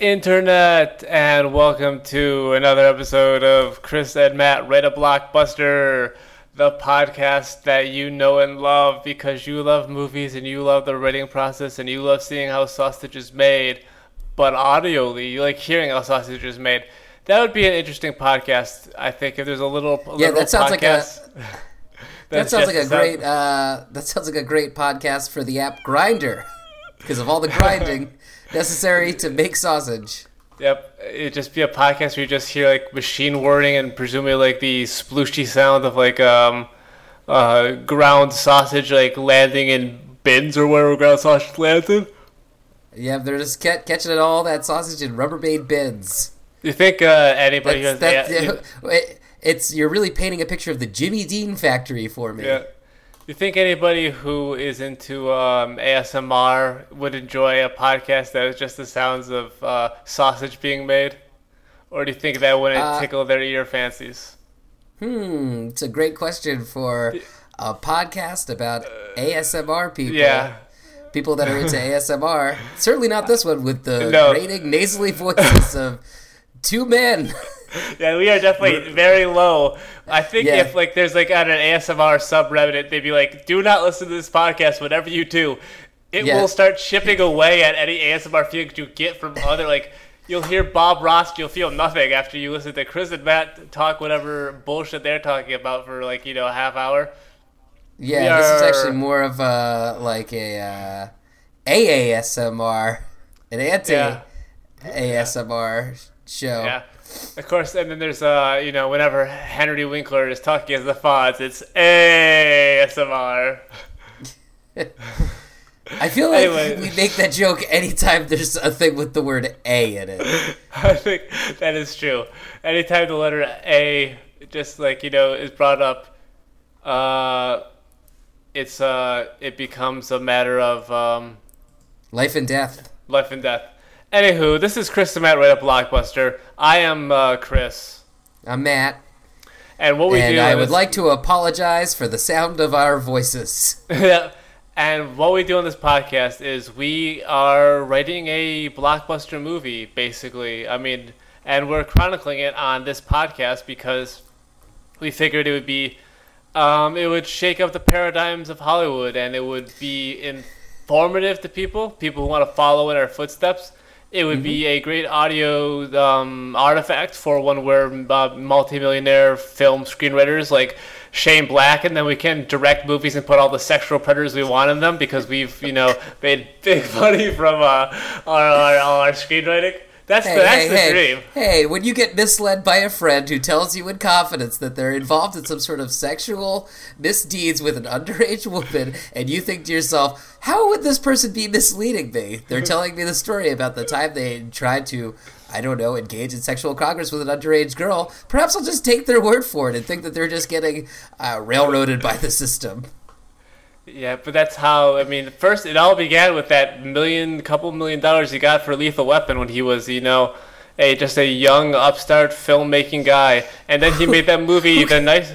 Internet, and welcome to another episode of Chris and Matt Rate a Blockbuster, the podcast that you know and love because you love movies and you love the writing process and you love seeing how sausage is made, but audioly, you like hearing how sausage is made. That would be an interesting podcast, I think, if there's a little. A Yeah, little that sounds like a- That sounds like a great. Uh, that sounds like a great podcast for the app Grindr, because of all the grinding necessary to make sausage. Yep, it'd just be a podcast where you just hear like machine wording and presumably like the splooshy sound of like um, uh, ground sausage like landing in bins or wherever ground sausage lands in. Yeah, they're just ca- catching it all that sausage in Rubbermaid bins. You think uh, anybody That's, who has that, yeah, it- it's you're really painting a picture of the Jimmy Dean factory for me. yeah. Do you think anybody who is into um, ASMR would enjoy a podcast that is just the sounds of uh, sausage being made, or do you think that wouldn't Uh, tickle their ear fancies? Hmm, it's a great question for a podcast about ASMR people. Yeah. People that are into ASMR. Certainly not this one with the No. grating, nasally voices of two men. Yeah, we are definitely very low. I think Yeah. if like there's like on an ASMR subreddit, they'd be like, "Do not listen to this podcast. Whatever you do, it Yeah. will start chipping away at any ASMR feelings you get from other like." You'll hear Bob Ross. You'll feel nothing after you listen to Chris and Matt talk whatever bullshit they're talking about for like you know a half hour. Yeah, this is actually more of a like a uh, AASMR, an anti Yeah. ASMR show. Yeah. Of course, and then there's uh, you know, whenever Henry Winkler is talking as the Fonz, it's ASMR. I feel like Anyway. we make that joke anytime there's a thing with the word A in it. I think that is true. Anytime the letter A, just like you know, is brought up, uh, it's uh, it becomes a matter of um, Life and death. life and death. Anywho, this is Chris and Matt right up Blockbuster. I am uh, Chris, I'm Matt, and what we and do. I would this- like to apologize for the sound of our voices. Yeah. And what we do on this podcast is we are writing a blockbuster movie, basically. I mean, and we're chronicling it on this podcast because we figured it would be, um, it would shake up the paradigms of Hollywood and it would be informative to people, people who want to follow in our footsteps. It would be a great audio um, artifact for one where uh, multimillionaire film screenwriters like Shane Black, and then we can direct movies and put all the sexual predators we want in them because we've you know made big money from uh, our, our, our screenwriting. That's Hey, the, that's hey, the hey, dream. hey, when you get misled by a friend who tells you in confidence that they're involved in some sort of sexual misdeeds with an underage woman, and you think to yourself, how would this person be misleading me? They're telling me the story about the time they tried to, I don't know, engage in sexual congress with an underage girl. Perhaps I'll just take their word for it and think that they're just getting uh, railroaded by the system. Yeah, but that's how I mean. First, it all began with that million, couple million dollars he got for Lethal Weapon when he was, you know, a just a young upstart filmmaking guy, and then he made that movie, The Nice.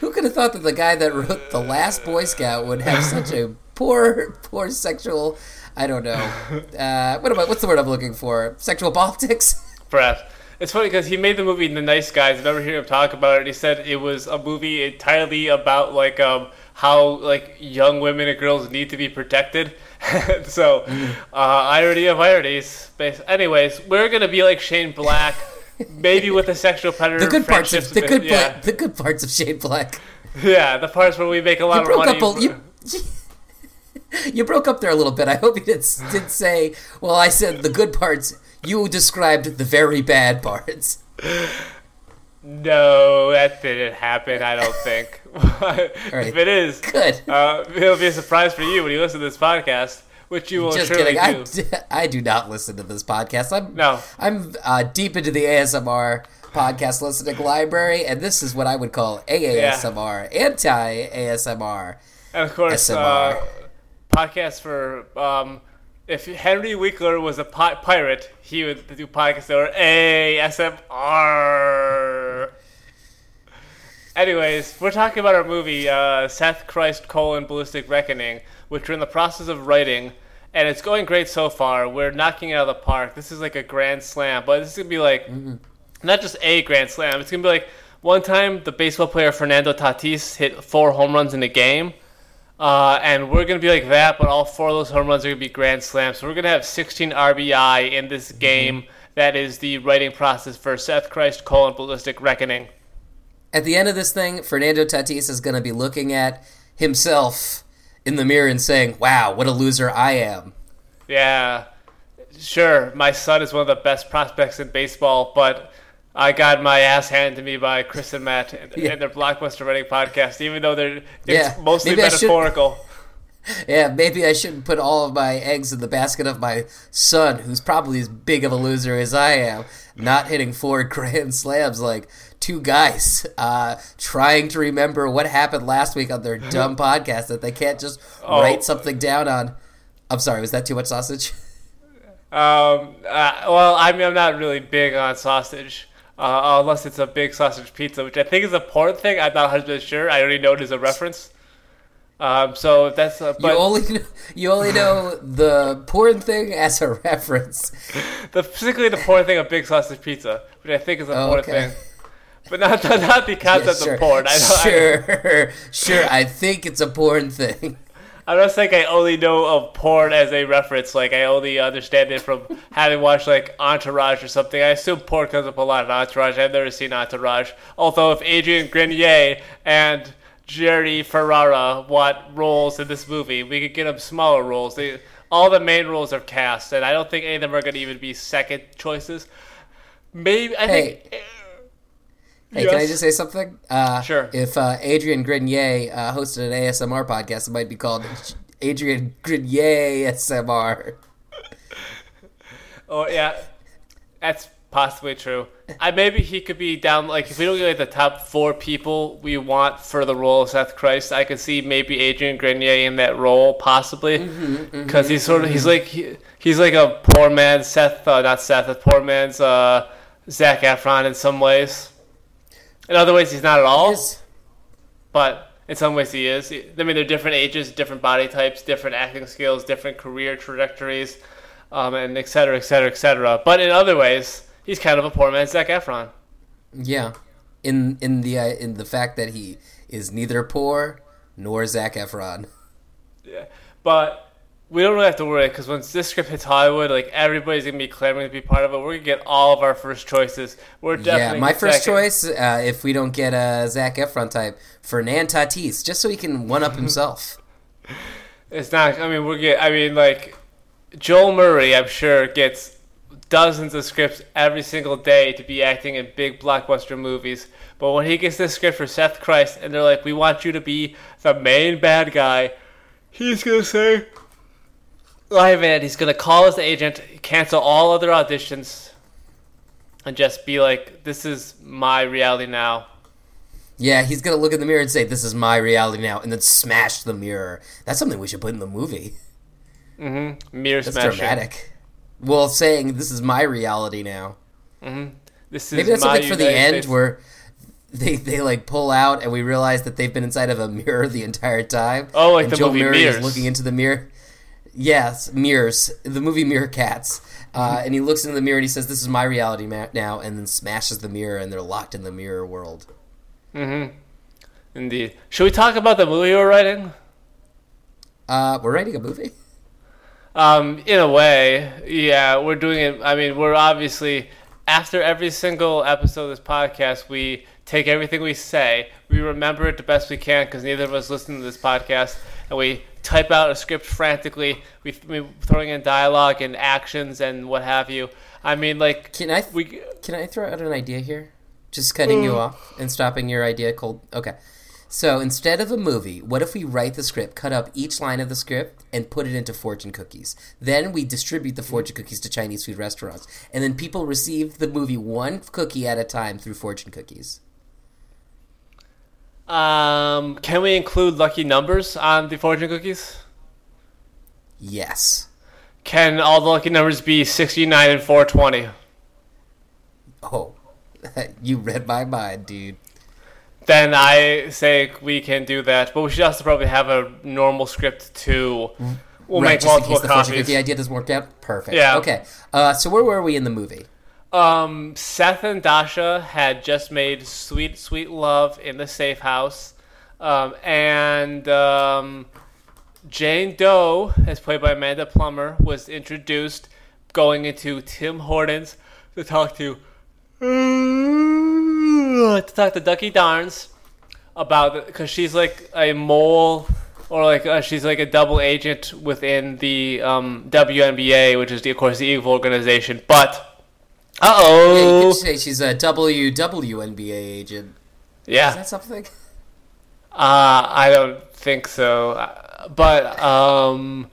Who could have thought that the guy that wrote The Last Boy Scout would have such a poor, poor sexual, I don't know, uh, what I, what's the word I'm looking for? Sexual politics? Perhaps. It's funny because he made the movie The Nice Guys. I've never heard him talk about it. He said it was a movie entirely about like um how like young women and girls need to be protected. so, uh, irony of ironies. Anyways, we're gonna be like Shane Black, maybe with a sexual predator. The good parts of the good yeah, part, the good parts of Shane Black. yeah, the parts where we make a lot You of money. you, you broke up there a little bit. I hope you didn't did say. Well, I said the good parts. You described the very bad parts. No, that didn't happen. I don't think. If it is, Good. uh, it'll be a surprise for you when you listen to this podcast, which you will Just surely kidding. I, do. d- I do not listen to this podcast. I'm No. I'm uh, deep into the ASMR podcast listening library, and this is what I would call AASMR, anti ASMR. And of course, SMR. uh, podcasts for um, if Henry Winkler was a pi- pirate, he would do podcasts that were ASMR. Anyways, we're talking about our movie, uh, Seth Christ colon Ballistic Reckoning, which we're in the process of writing. and it's going great so far. We're knocking it out of the park. This is like a grand slam, but this is gonna be like not just a grand slam. It's gonna be like one time the baseball player Fernando Tatis hit four home runs in a game. Uh, and we're gonna be like that, but all four of those home runs are gonna be grand slams. So we're gonna have 16 RBI in this game. That is the writing process for Seth Christ colon ballistic reckoning. At the end of this thing, Fernando Tatis is going to be looking at himself in the mirror and saying, "Wow, what a loser I am." Yeah, sure. My son is one of the best prospects in baseball, but I got my ass handed to me by Chris and Matt in, Yeah. in their Blockbuster Writing podcast. Even though they're it's Yeah, mostly maybe metaphorical. Yeah, maybe I shouldn't put all of my eggs in the basket of my son, who's probably as big of a loser as I am, not hitting four grand slams like two guys uh, trying to remember what happened last week on their dumb podcast that they can't just Oh. write something down on. I'm sorry, was that too much sausage? Um, uh, well, I mean, I'm not really big on sausage. Uh, unless it's a big sausage pizza, which I think is a porn thing. I'm not 100 sure. I already know it is a reference. Um, so that's uh, but you only you only know the porn thing as a reference. the particularly the porn thing of big sausage pizza, which I think is a Oh, porn okay. thing, but not not, the Yeah, sure, of porn. I don't, I, sure, sure. I think it's a porn thing. I'm not saying I only know of porn as a reference. Like I only understand it from having watched like Entourage or something. I assume porn comes up a lot in Entourage. I've never seen Entourage. Although if Adrian Grenier and Jerry Ferrara want roles in this movie, we could get them smaller roles. They, all the main roles are cast, and I don't think any of them are going to even be second choices. Maybe I think. Hey, can I just say something? Uh, Sure. If uh, Adrian Grenier uh, hosted an ASMR podcast, it might be called Adrian Grenier ASMR. Oh yeah, that's possibly true. I maybe he could be down. Like if we don't get like the top four people we want for the role of Seth Christ, I could see maybe Adrian Grenier in that role possibly because he's sort of he's like he, he's like a poor man Seth, uh, not Seth, a poor man's uh, Zac Efron in some ways. In other ways, he's not at all. But in some ways, he is. I mean, they're different ages, different body types, different acting skills, different career trajectories, um, and et cetera, et cetera, et cetera. But in other ways, he's kind of a poor man's Zac Efron. Yeah, in in the uh, in the fact that he is neither poor nor Zac Efron. Yeah. But we don't really have to worry because once this script hits Hollywood, like everybody's gonna be clamoring to be part of it. We're gonna get all of our first choices. We're definitely Yeah, my first second. choice, uh, if we don't get a Zac Efron type, Fernand Tatis, just so he can one up himself. It's not. I mean, we're get. I mean, like Joel Murray, I'm sure gets dozens of scripts every single day to be acting in big blockbuster movies. But when he gets this script for Seth Christ, and they're like, "We want you to be the main bad guy," he's gonna say, "Live it." He's gonna call his agent, cancel all other auditions, and just be like, "This is my reality now." Yeah, he's gonna look in the mirror and say, "This is my reality now," and then smash the mirror. That's something we should put in the movie. Mm-hmm. Mirror That's smashing. dramatic. Well, saying this is my reality now. This is Maybe that's something for the end States- where they they like pull out and we realize that they've been inside of a mirror the entire time. Oh, like and the Joel movie Murray Mirrors. is looking into the mirror. Yes, mirrors. The movie Mirror Cats. Uh, Mm-hmm. and he looks into the mirror and he says, "This is my reality ma- now," and then smashes the mirror and they're locked in the mirror world. Mm-hmm. Indeed. Should we talk about the movie we're writing? Uh, we're writing a movie. Um, in a way, yeah, we're doing it. I mean, we're obviously after every single episode of this podcast, we take everything we say, we remember it the best we can because neither of us listen to this podcast, and we type out a script frantically. We we throwing in dialogue and actions and what have you. I mean, like Can I we. Can I throw out an idea here? Just cutting Mm. you off and stopping your idea cold. Okay. So instead of a movie, what if we write the script, cut up each line of the script, and put it into fortune cookies? Then we distribute the fortune cookies to Chinese food restaurants. And then people receive the movie one cookie at a time through fortune cookies. Um, can we include lucky numbers on the fortune cookies? Yes. Can all the lucky numbers be sixty nine and four twenty? Oh, you read my mind, dude. Then I say we can do that, but we should also probably have a normal script too. We'll right, make just in multiple case the copies. cookie idea doesn't work out. Perfect. Yeah. Okay. Uh, so where were we in the movie? Um, Seth and Dasha had just made "Sweet Sweet Love" in the safe house, um, and um, Jane Doe, as played by Amanda Plummer, was introduced going into Tim Hortons to talk to to talk to Ducky Darns about because she's like a mole or like uh, she's like a double agent within the um, WNBA, which is the, of course the evil organization. But uh Yeah, you oh, could say she's a WWNBA agent. Yeah, is that something? uh, I don't think so. But um,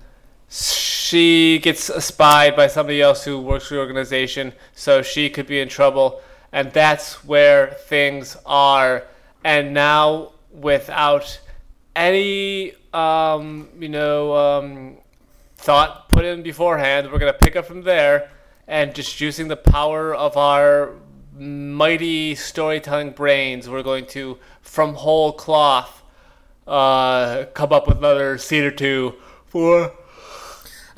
she gets spied by somebody else who works for the organization, so she could be in trouble, and that's where things are. And now, without any, um, you know, um, thought put in beforehand, we're gonna pick up from there, and just using the power of our mighty storytelling brains, we're going to, from whole cloth, uh, come up with another scene or two for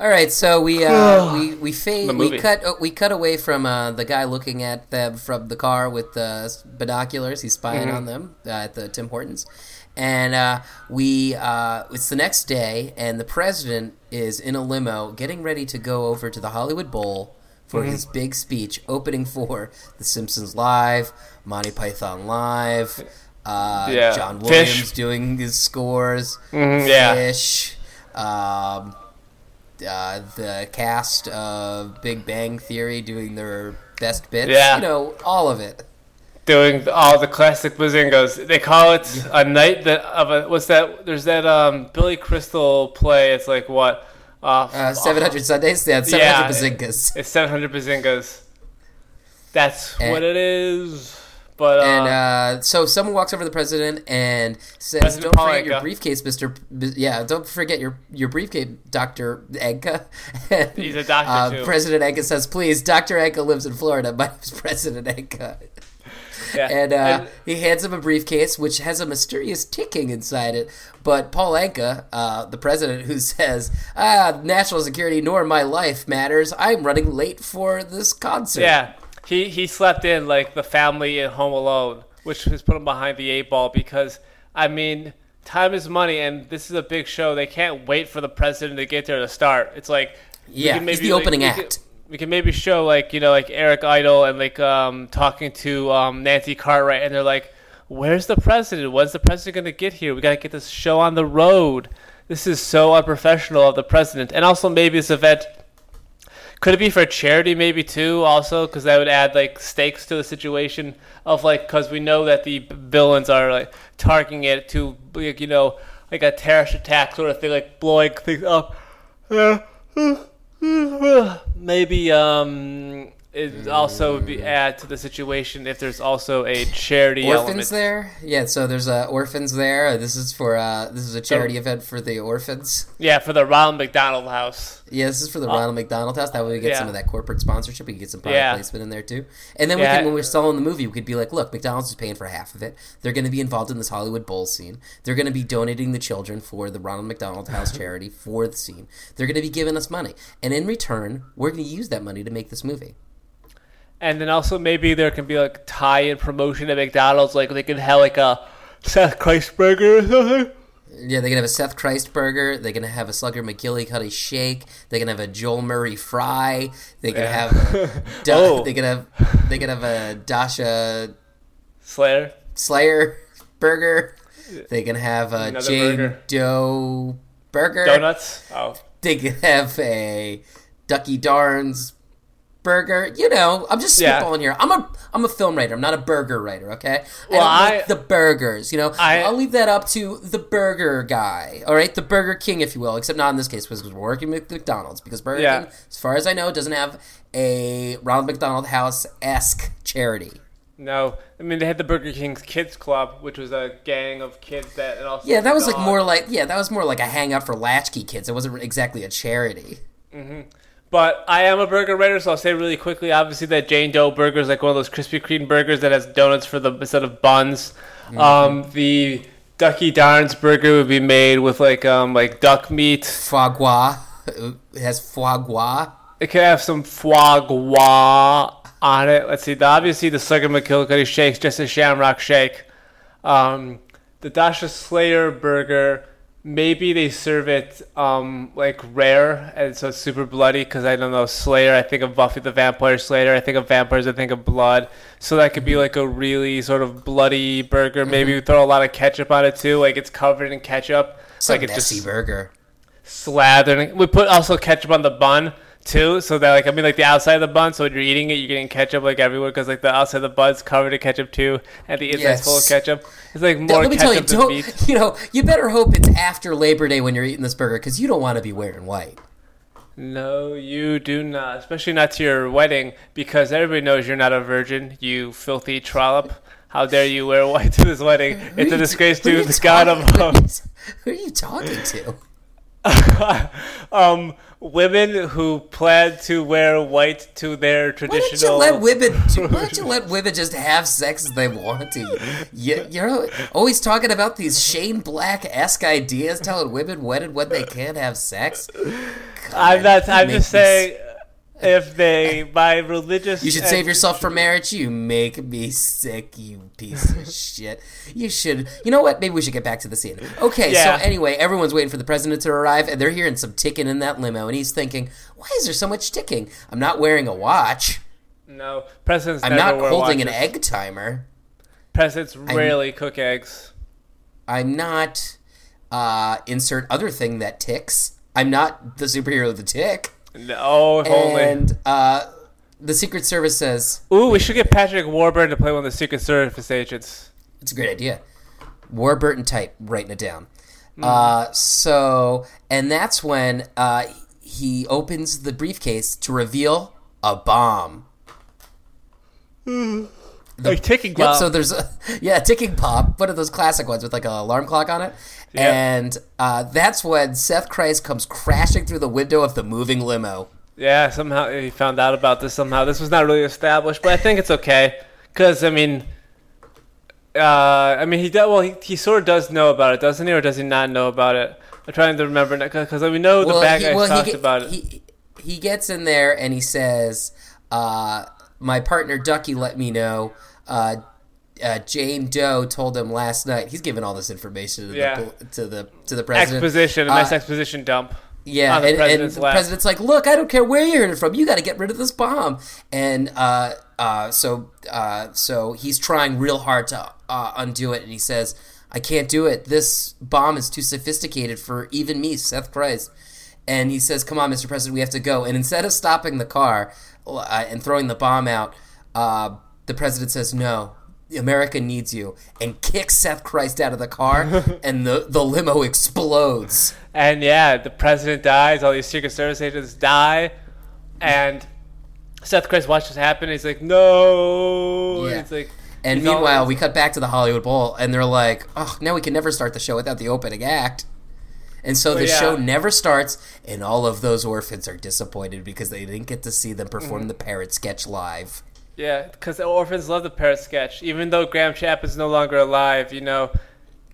All right, so we uh, we we fade, we cut uh, we cut away from uh, the guy looking at them from the car with the binoculars. He's spying Mm-hmm. on them uh, at the Tim Hortons, and uh, we uh, it's the next day, and the president is in a limo getting ready to go over to the Hollywood Bowl for Mm-hmm. his big speech opening for The Simpsons Live, Monty Python Live. Uh, Yeah. John Fish. Williams doing his scores. Mhm, yeah. Fish. Um, uh, the cast of Big Bang Theory doing their best bits. Yeah. You know, all of it. doing all the classic bazingos. They call it a night that of a what's that? There's that um Billy Crystal play. It's like what? Uh, Uh, 700 Sundays? Yeah, 700 Yeah. Bazingas. It's 700 bazingas. That's And- what it is. But uh, And uh, so someone walks over to the president and says, President "Don't forget your briefcase, Mister. B- Yeah, don't forget your your briefcase, Doctor Enka." He's a doctor, uh, too. President Enka says, "Please, Doctor Enka lives in Florida. My name's President Enka." yeah. And uh, And- he hands him a briefcase which has a mysterious ticking inside it. But Paul Anka, uh, the president, who says, "Ah, national security nor my life matters. I'm running late for this concert." Yeah, he he slept in like the family in Home Alone, which has put him behind the eight ball because I mean, time is money, and this is a big show. They can't wait for the president to get there to start. It's like we Yeah, can he's maybe, the like, opening we act. Can, we can maybe show like you know like Eric Idle and like um talking to um Nancy Cartwright, and they're like, "Where's the president? When's the president gonna get here? We gotta get this show on the road." This is so unprofessional of the president, and also maybe this event could it be for charity, maybe too? Also, because that would add like stakes to the situation of like, because we know that the villains are like targeting it to like you know like a terrorist attack sort of thing, like blowing things up. Maybe um, it also would be add to the situation if there's also a charity Orphans element. there, yeah. So there's uh, orphans there. This is for uh, this is a charity event for the orphans. Yeah, for the Ronald McDonald House. Yeah, this is for the Ronald McDonald House. That way we get Yeah. some of that corporate sponsorship. We can get some product Yeah. placement in there too. And then we Yeah. can, when we're selling the movie, we could be like, look, McDonald's is paying for half of it. They're going to be involved in this Hollywood Bowl scene. They're going to be donating the children for the Ronald McDonald House charity for the scene. They're going to be giving us money, and in return, we're going to use that money to make this movie. And then also maybe there can be like tie-in promotion at McDonald's, like they can have like a Seth Christ burger or something. Yeah, they can have a Seth Christ burger. They can have a Slugger McGillicuddy shake. They can have a Joel Murray fry. They can Yeah. have a, da- Oh. they can have, they can have a Dasha Slayer. Slayer burger. They can have a Another Jane burger. Doe burger. Donuts. Oh. They can have a Ducky Darns burger. You know, I'm just Yeah. spitballing here. I'm a I'm a film writer. I'm not a burger writer. Okay. Well, I I- make the burgers. You know, I- I'll leave that up to the burger guy. All right, the Burger King, if you will. Except not in this case because we're working with McDonald's because Burger Yeah. King, as far as I know, doesn't have a Ronald McDonald House esque charity. No, I mean they had the Burger King's Kids Club, which was a gang of kids that and also Yeah, that was like more like yeah, that was more like a hangout for latchkey kids. It wasn't exactly a charity. Mm-hmm. But I am a burger writer, so I'll say really quickly. Obviously, that Jane Doe burger is like one of those Krispy Kreme burgers that has donuts for the instead of buns. Mm-hmm. Um, the Ducky Darn's burger would be made with like um like duck meat. Foie gras. It has foie gras. It could have some foie gras on it. Let's see. The, obviously, the Slugger McGillicuddy shake's just a Shamrock shake. Um, the Dasha Slayer burger, maybe they serve it um, like rare, and so it's super bloody. Because I don't know Slayer. I think of Buffy the Vampire Slayer. I think of vampires. I think of blood. So that could be like a really sort of bloody burger. Maybe we throw a lot of ketchup on it too. Like it's covered in ketchup. It's a like it's messy just burger. slathering. We put also ketchup on the bun too, so that like I mean like the outside of the bun. So when you're eating it, you're getting ketchup like everywhere because like the outside of the bun's covered in ketchup too, and the inside's full of ketchup. It's like more let me tell you, don't, meat. you know, you better hope it's after Labor Day when you're eating this burger because you don't want to be wearing white. No, you do not, especially not to your wedding, because everybody knows you're not a virgin. You filthy trollop. How dare you wear white to this wedding? Who It's a disgrace to the god of Who are you talking to? um, women who plan to wear white to their traditional. Why don't you let women? Why don't you let women just have sex as they want to? You, you're always talking about these Shane Black esque ideas, telling women when and when they can't have sex. I'm not. I'm just saying, if they by religious, You should save yourself for marriage. You make me sick, you piece of shit. You should. You know what? Maybe we should get back to the scene. Okay, Yeah. so anyway, everyone's waiting for the president to arrive, and they're hearing some ticking in that limo, and he's thinking, "Why is there so much ticking? I'm not wearing a watch. No, presidents I'm not holding an egg timer. Presidents rarely cook eggs. I'm not." Uh, insert other thing that ticks. I'm not the superhero, of the tick. No, if only. And uh, the Secret Service says Ooh, we should get Patrick Warburton to play one of the Secret Service agents. It's a great idea. Warburton type, writing it down. Uh, so, and that's when uh, he opens the briefcase to reveal a bomb. Like ticking Yep. So there's a yeah, ticking pop, one of those classic ones with like an alarm clock on it, Yep. and uh, that's when Seth Christ comes crashing through the window of the moving limo. yeah, somehow he found out about this. Somehow this was not really established, but I think it's okay because I mean, uh, I mean he does. Well, he, he sort of does know about it, doesn't he, or does he not know about it? I'm trying to remember because we know the bad he- guys talked get- about it. He, he gets in there and he says, uh, "My partner Ducky let me know. Uh, uh, Jane Doe told him last night. He's giving all this information to, Yeah. the, to the to the president. exposition, a nice Uh, exposition dump. Yeah, on the and, and president's the president's like, "Look, I don't care where you're hearing it from. You got to get rid of this bomb." And uh, uh, so, uh, so he's trying real hard to uh, undo it, and he says, "I can't do it. This bomb is too sophisticated for even me, Seth Christ." And he says, "Come on, Mr. President, we have to go." And instead of stopping the car uh, and throwing the bomb out, uh, the president says, "No." America needs you, and kicks Seth Christ out of the car, and the, the limo explodes. And yeah, the president dies. All these Secret Service agents die, and Seth Christ watches happen. He's like, no. Yeah. It's like, And meanwhile, we cut back to the Hollywood Bowl, and they're like, "Oh, now we can never start the show without the opening act." And so the yeah. show never starts, and all of those orphans are disappointed because they didn't get to see them perform Mm-hmm. the parrot sketch live. Yeah, because the orphans love the parrot sketch. Even though Graham Chapman is no longer alive, you know,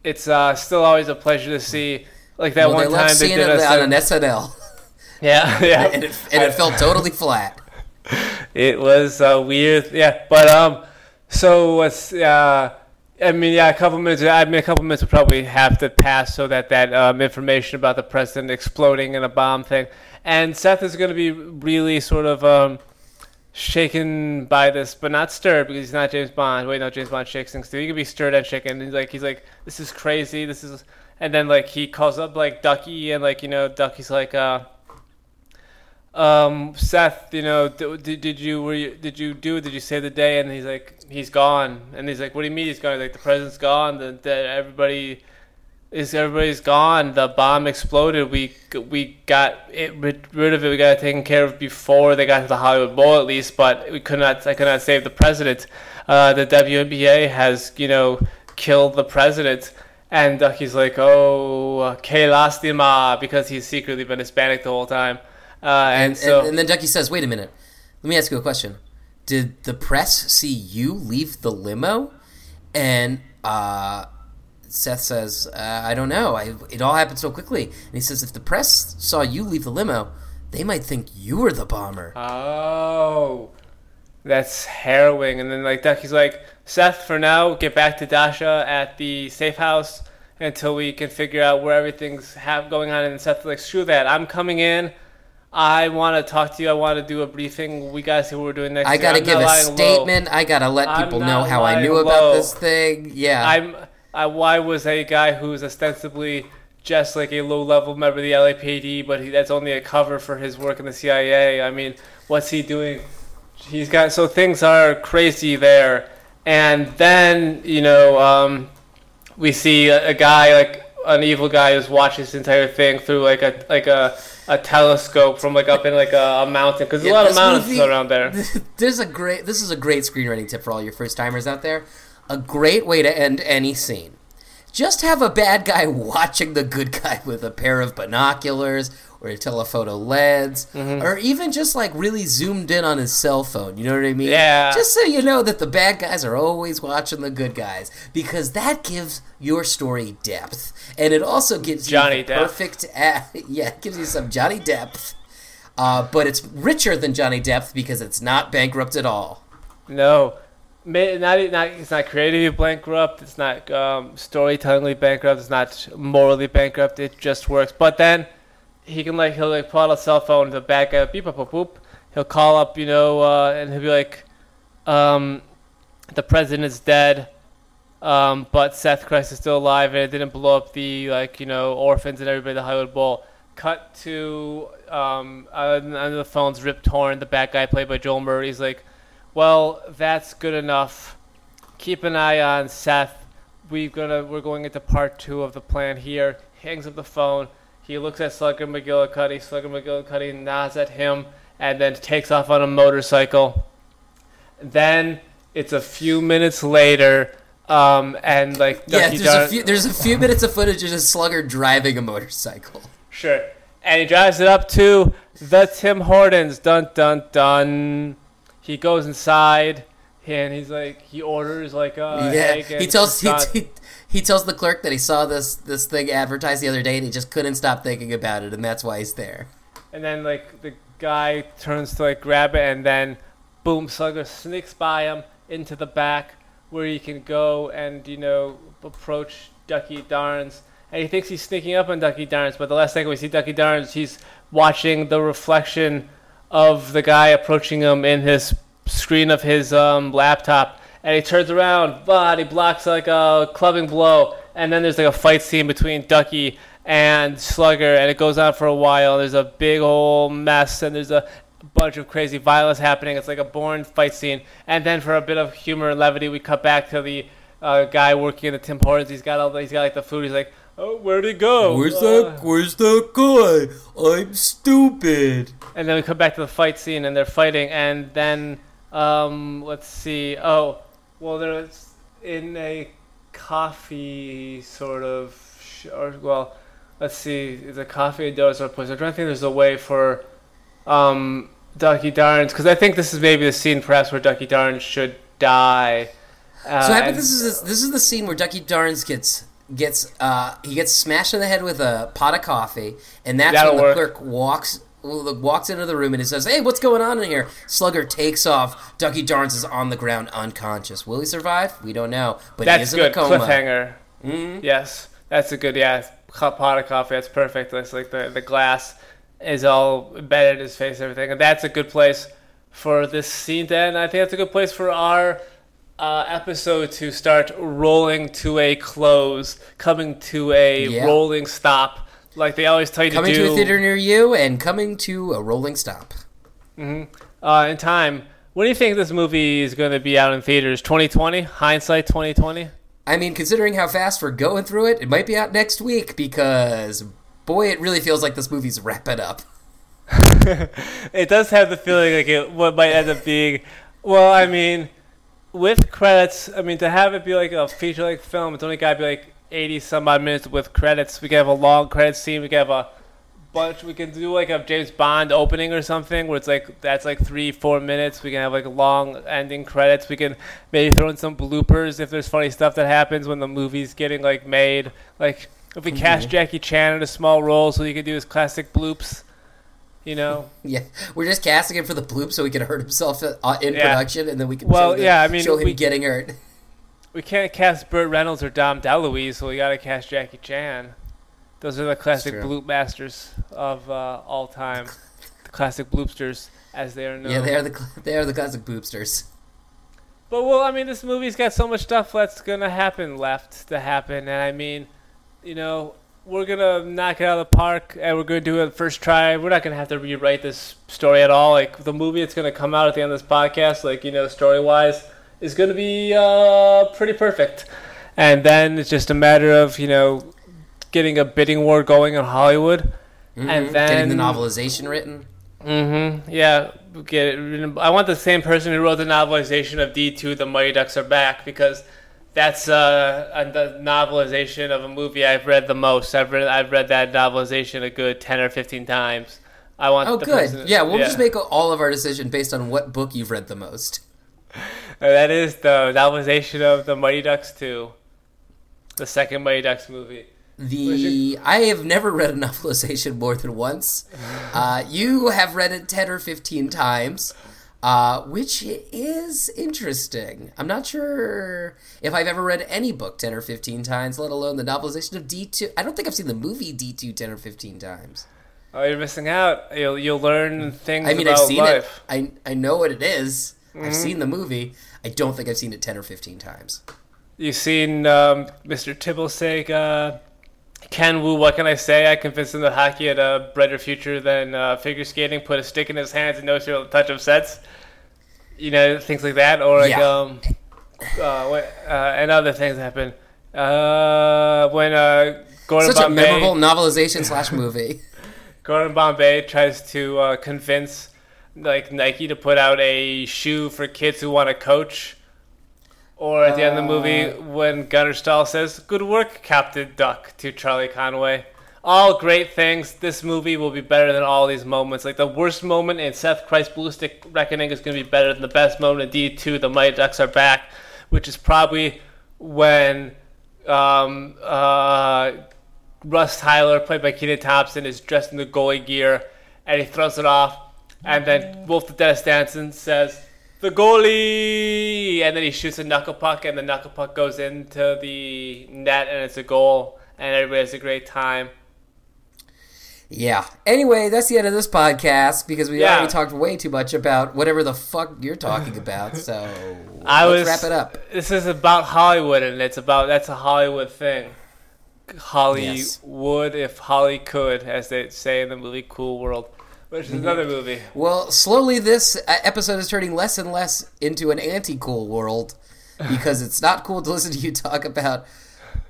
it's uh, still always a pleasure to see. Like that well, one they time they did it on an SNL, yeah, yeah. and it, and it felt totally flat. It was uh, weird, yeah. But um, so what's uh, I mean, yeah, a couple minutes. I mean, a couple minutes would probably have to pass so that that um, information about the president exploding in a bomb thing, and Seth is going to be really sort of um, shaken by this, but not stirred because he's not James Bond. Wait, no, James Bond shakes things too. He can be stirred and shaken. He's like, he's like, this is crazy. This is, and then like he calls up like Ducky and like you know Ducky's like uh um, Seth, you know, did, did you were you, did you do? Did you save the day? And he's like, he's gone. And he's like, what do you mean he's gone? He's like the president's gone. The, the everybody is everybody's gone. The bomb exploded. We we got it rid, of it. We got it taken care of before they got to the Hollywood Bowl at least. But we could not. I could not save the president. Uh, the WNBA has you know killed the president. And Ducky's like, oh, que lastima, because he's secretly been Hispanic the whole time. Uh, and, And, so, and, and then Ducky says, "Wait a minute. Let me ask you a question. Did the press see you leave the limo?" And uh, Seth says, uh, "I don't know. I, it all happened so quickly." And he says, "If the press saw you leave the limo, they might think you were the bomber." Oh, that's harrowing. And then like Ducky's like, Seth, for now, get back to Dasha at the safe house until we can figure out where everything's have going on. And Seth's like, screw that. I'm coming in. I want to talk to you. I want to do a briefing. We see what we're doing next. I gotta give a lying low. statement. I gotta let people know how I knew about this thing. Yeah, I'm. I, why was a guy who's ostensibly just like a low-level member of the LAPD, but he, that's only a cover for his work in the CIA. I mean, what's he doing? He's got so things are crazy there, and then you know um, we see a, a guy like an evil guy who's watching this entire thing through like a like a, a telescope from like up in like a, a mountain because Yeah, there's a lot of mountains movie- around there. There's a great. This is a great screenwriting tip for all your first timers out there. A great way to end any scene. Just have a bad guy watching the good guy with a pair of binoculars or a telephoto lens, Mm-hmm. or even just like really zoomed in on his cell phone. You know what I mean? Yeah. Just so you know that the bad guys are always watching the good guys, because that gives your story depth, and it also gives Johnny you perfect. yeah, it gives you some Johnny depth. Uh, but it's richer than Johnny Depth because it's not bankrupt at all. No, not not it's not creatively bankrupt. It's not um, storytellingly bankrupt. It's not morally bankrupt. It just works. But then he can like he'll like pull out a cell phone. The bad guy beep boop boop boop. He'll call up, you know, uh, and he'll be like, um, "The president's dead." Um, but Seth Christ is still alive, and it didn't blow up the like you know orphans and everybody the Hollywood Bowl. Cut to um, on on the phone's Rip Torn, the bad guy played by Joel Murray. He's like, "Well, that's good enough. Keep an eye on Seth. We're gonna we're going into part two of the plan here." Hangs up the phone. He looks at Slugger McGillicuddy. Slugger McGillicuddy nods at him and then takes off on a motorcycle. Then it's a few minutes later, um, and like Yeah, there's a few there's a few minutes of footage of a slugger driving a motorcycle. Sure. And he drives it up to the Tim Hortons. Dun dun dun. He goes inside and he's like, he orders like a yeah, he tells he, he, he tells the clerk that he saw this this thing advertised the other day and he just couldn't stop thinking about it and that's why he's there. and then like the guy turns to like grab it and then boom, Slugger sneaks by him into the back where he can go and you know approach Ducky Darns. And he thinks he's sneaking up on Ducky Darns, but the last second we see Ducky Darns, he's watching the reflection of the guy approaching him in his screen of his um, laptop. And he turns around, but he blocks like a clubbing blow. And then there's like a fight scene between Ducky and Slugger, and it goes on for a while. There's a big old mess, and there's a bunch of crazy violence happening. It's like a born fight scene. And then for a bit of humor and levity, we cut back to the uh, guy working in the Tim Hortons. He's got all the, he's got like the food. He's like, oh, where'd he go? Where's Uh, that where's that guy? I'm stupid. and then we come back to the fight scene and they're fighting and then um, let's see oh well there's in a coffee sort of sh- or well let's see a coffee donut sort place i'm trying to think there's a way for um, ducky darns because i think this is maybe the scene perhaps where ducky darns should die uh, So I bet this is this is the scene where Ducky Darns gets gets uh, he gets smashed in the head with a pot of coffee, and that's when the work. clerk walks walks into the room and he says, "Hey, what's going on in here?" Slugger takes off. Ducky Darns is on the ground, unconscious. Will he survive? We don't know, but That's good. Cliffhanger. Mhm. Yes, that's a good. Yeah, cup pot of coffee. That's perfect. That's like the the glass is all embedded in his face, and everything, and that's a good place for this scene. Then I think that's a good place for our uh, episode to start rolling to a close, coming to a Yeah. rolling stop, like they always tell you Coming to do. Coming to a theater near you and coming to a rolling stop. uh, in time. When do you think this movie is going to be out in theaters? 2020? Hindsight 2020? I mean, considering how fast we're going through it, it might be out next week because boy, it really feels like this movie's wrapping up. it does have the feeling like it what might end up being. Well, I mean, with credits, I mean to have it be like a feature length film, it's only got to be like eighty some odd minutes with credits. We can have a long credit scene. We can have a bunch. We can do like a James Bond opening or something where it's like that's like three, four minutes. We can have like long ending credits. We can maybe throw in some bloopers if there's funny stuff that happens when the movie's getting like made. Like if we cast Jackie Chan in a small role so he can do his classic bloops. You know, Yeah, we're just casting him for the bloop so he can hurt himself uh, in Yeah. production, and then we can Well, show, the- yeah, I mean, show him we- getting hurt. We can't cast Burt Reynolds or Dom DeLuise, so we gotta cast Jackie Chan. Those are the classic bloop masters of uh, all time. the classic bloopsters, as they are known. Yeah, they are the they are the classic boopsters. But well, I mean, this movie's got so much stuff that's gonna happen left to happen, and I mean, you know, we're gonna knock it out of the park, and we're gonna do it first try. We're not gonna have to rewrite this story at all. Like the movie that's gonna come out at the end of this podcast, like you know, story wise, is gonna be uh, pretty perfect. And then it's just a matter of you know, getting a bidding war going in Hollywood, and Mhm. then getting the novelization written. Mm-hmm. Yeah. Get it. I want the same person who wrote the novelization of D two, The Mighty Ducks Are Back, because that's uh, a, the novelization of a movie I've read the most. I've read I've read that novelization a good ten or fifteen times. I want. Oh, good. person- yeah, we'll just make all of our decision based on what book you've read the most. That is the novelization of The Mighty Ducks two, the second Mighty Ducks movie. The I have never read a novelization more than once. Uh, you have read it ten or fifteen times, uh, which is interesting. I'm not sure if I've ever read any book ten or fifteen times, let alone the novelization of D two. I don't think I've seen the movie D two ten or fifteen times. Oh, you're missing out. You'll you'll learn things I mean, I've seen life. it. I I know what it is. Mm-hmm. I've seen the movie. I don't think I've seen it ten or fifteen times. You've seen um, Mr. Tibble say, uh, Ken Wu, what can I say? I convinced him that hockey had a brighter future than uh, figure skating, put a stick in his hands and no real touch of sets. You know, things like that. Or like, Yeah. um, uh, what, uh, and other things happen. Uh, when uh, Gordon Such a memorable novelization slash movie. Gordon Bombay tries to uh, convince like Nike to put out a shoe for kids who want to coach. Or at the end of the movie, when Gunnar Stahl says, "Good work, Captain Duck," to Charlie Conway. All great things. This movie will be better than all these moments. Like the worst moment in Seth Christ Ballistic Reckoning is going to be better than the best moment in D2. The Mighty Ducks are back, which is probably when um, uh, Russ Tyler, played by Kenan Thompson, is dressed in the goalie gear and he throws it off. And then Wolf the Dennis Danson says, The goalie! And then he shoots a knuckle puck, and the knuckle puck goes into the net, and it's a goal. And everybody has a great time. Yeah. Anyway, that's the end of this podcast because we Yeah. already talked way too much about whatever the fuck you're talking about. So I let's was wrap it up. This is about Hollywood, and it's about that's a Hollywood thing. Hollywood, if Holly could, as they say in the movie Cool World, which is another movie. Well, slowly this uh, episode is turning less and less into an anti-cool world because it's not cool to listen to you talk about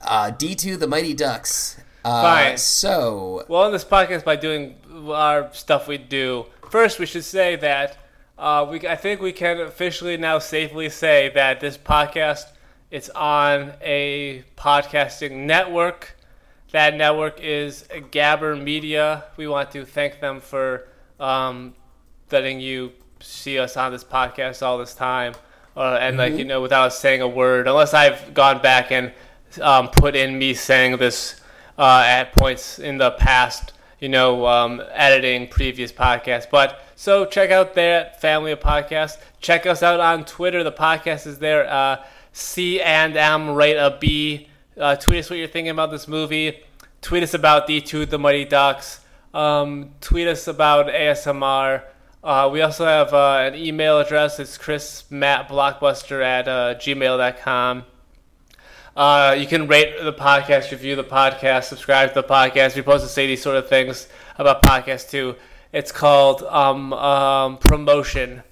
uh, D2 the Mighty Ducks. Uh, Fine. So, Well, in this podcast, by doing our stuff we do, first we should say that uh, we I think we can officially now safely say that this podcast it's on a podcasting network. That network is Gabber Media. We want to thank them for um, letting you see us on this podcast all this time, uh, and like you know, without saying a word, unless I've gone back and um, put in me saying this uh, at points in the past, you know, um, editing previous podcasts. But so check out that family of podcasts. Check us out on Twitter. The podcast is there. Uh, C and M rate a B. Uh, tweet us what you're thinking about this movie. Tweet us about D2 The Mighty Ducks. Um, tweet us about ASMR. Uh, we also have uh, an email address. It's chrismattblockbuster at uh, gmail.com. Uh, you can rate the podcast, review the podcast, subscribe to the podcast. We're supposed to say these sort of things about podcasts too. It's called um, um, promotion.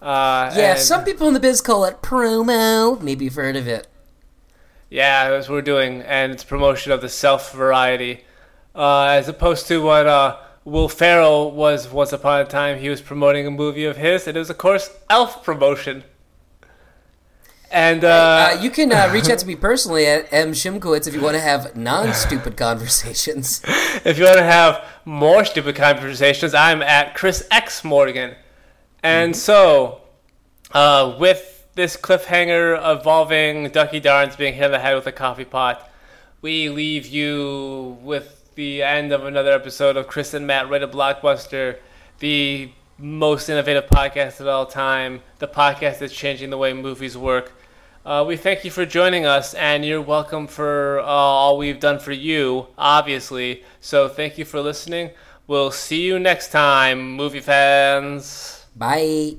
Uh, yeah, and- some people in the biz call it promo. Maybe you've heard of it. Yeah, that's what we're doing, and it's promotion of the self variety, uh, as opposed to what uh, Will Ferrell was once upon a time. He was promoting a movie of his, and it was, of course, Elf promotion. And Uh, uh, you can uh, reach out to me personally at M. Shimkowitz if you want to have non-stupid conversations. if you want to have more stupid conversations, I'm at Chris X Morgan. And so, uh, with this cliffhanger involving Ducky Darns being hit in the head with a coffee pot, we leave you with the end of another episode of Chris and Matt Rate a Blockbuster, the most innovative podcast of all time, the podcast that's changing the way movies work. Uh, we thank you for joining us, and you're welcome for uh, all we've done for you, obviously. So thank you for listening. We'll see you next time, movie fans. Bye.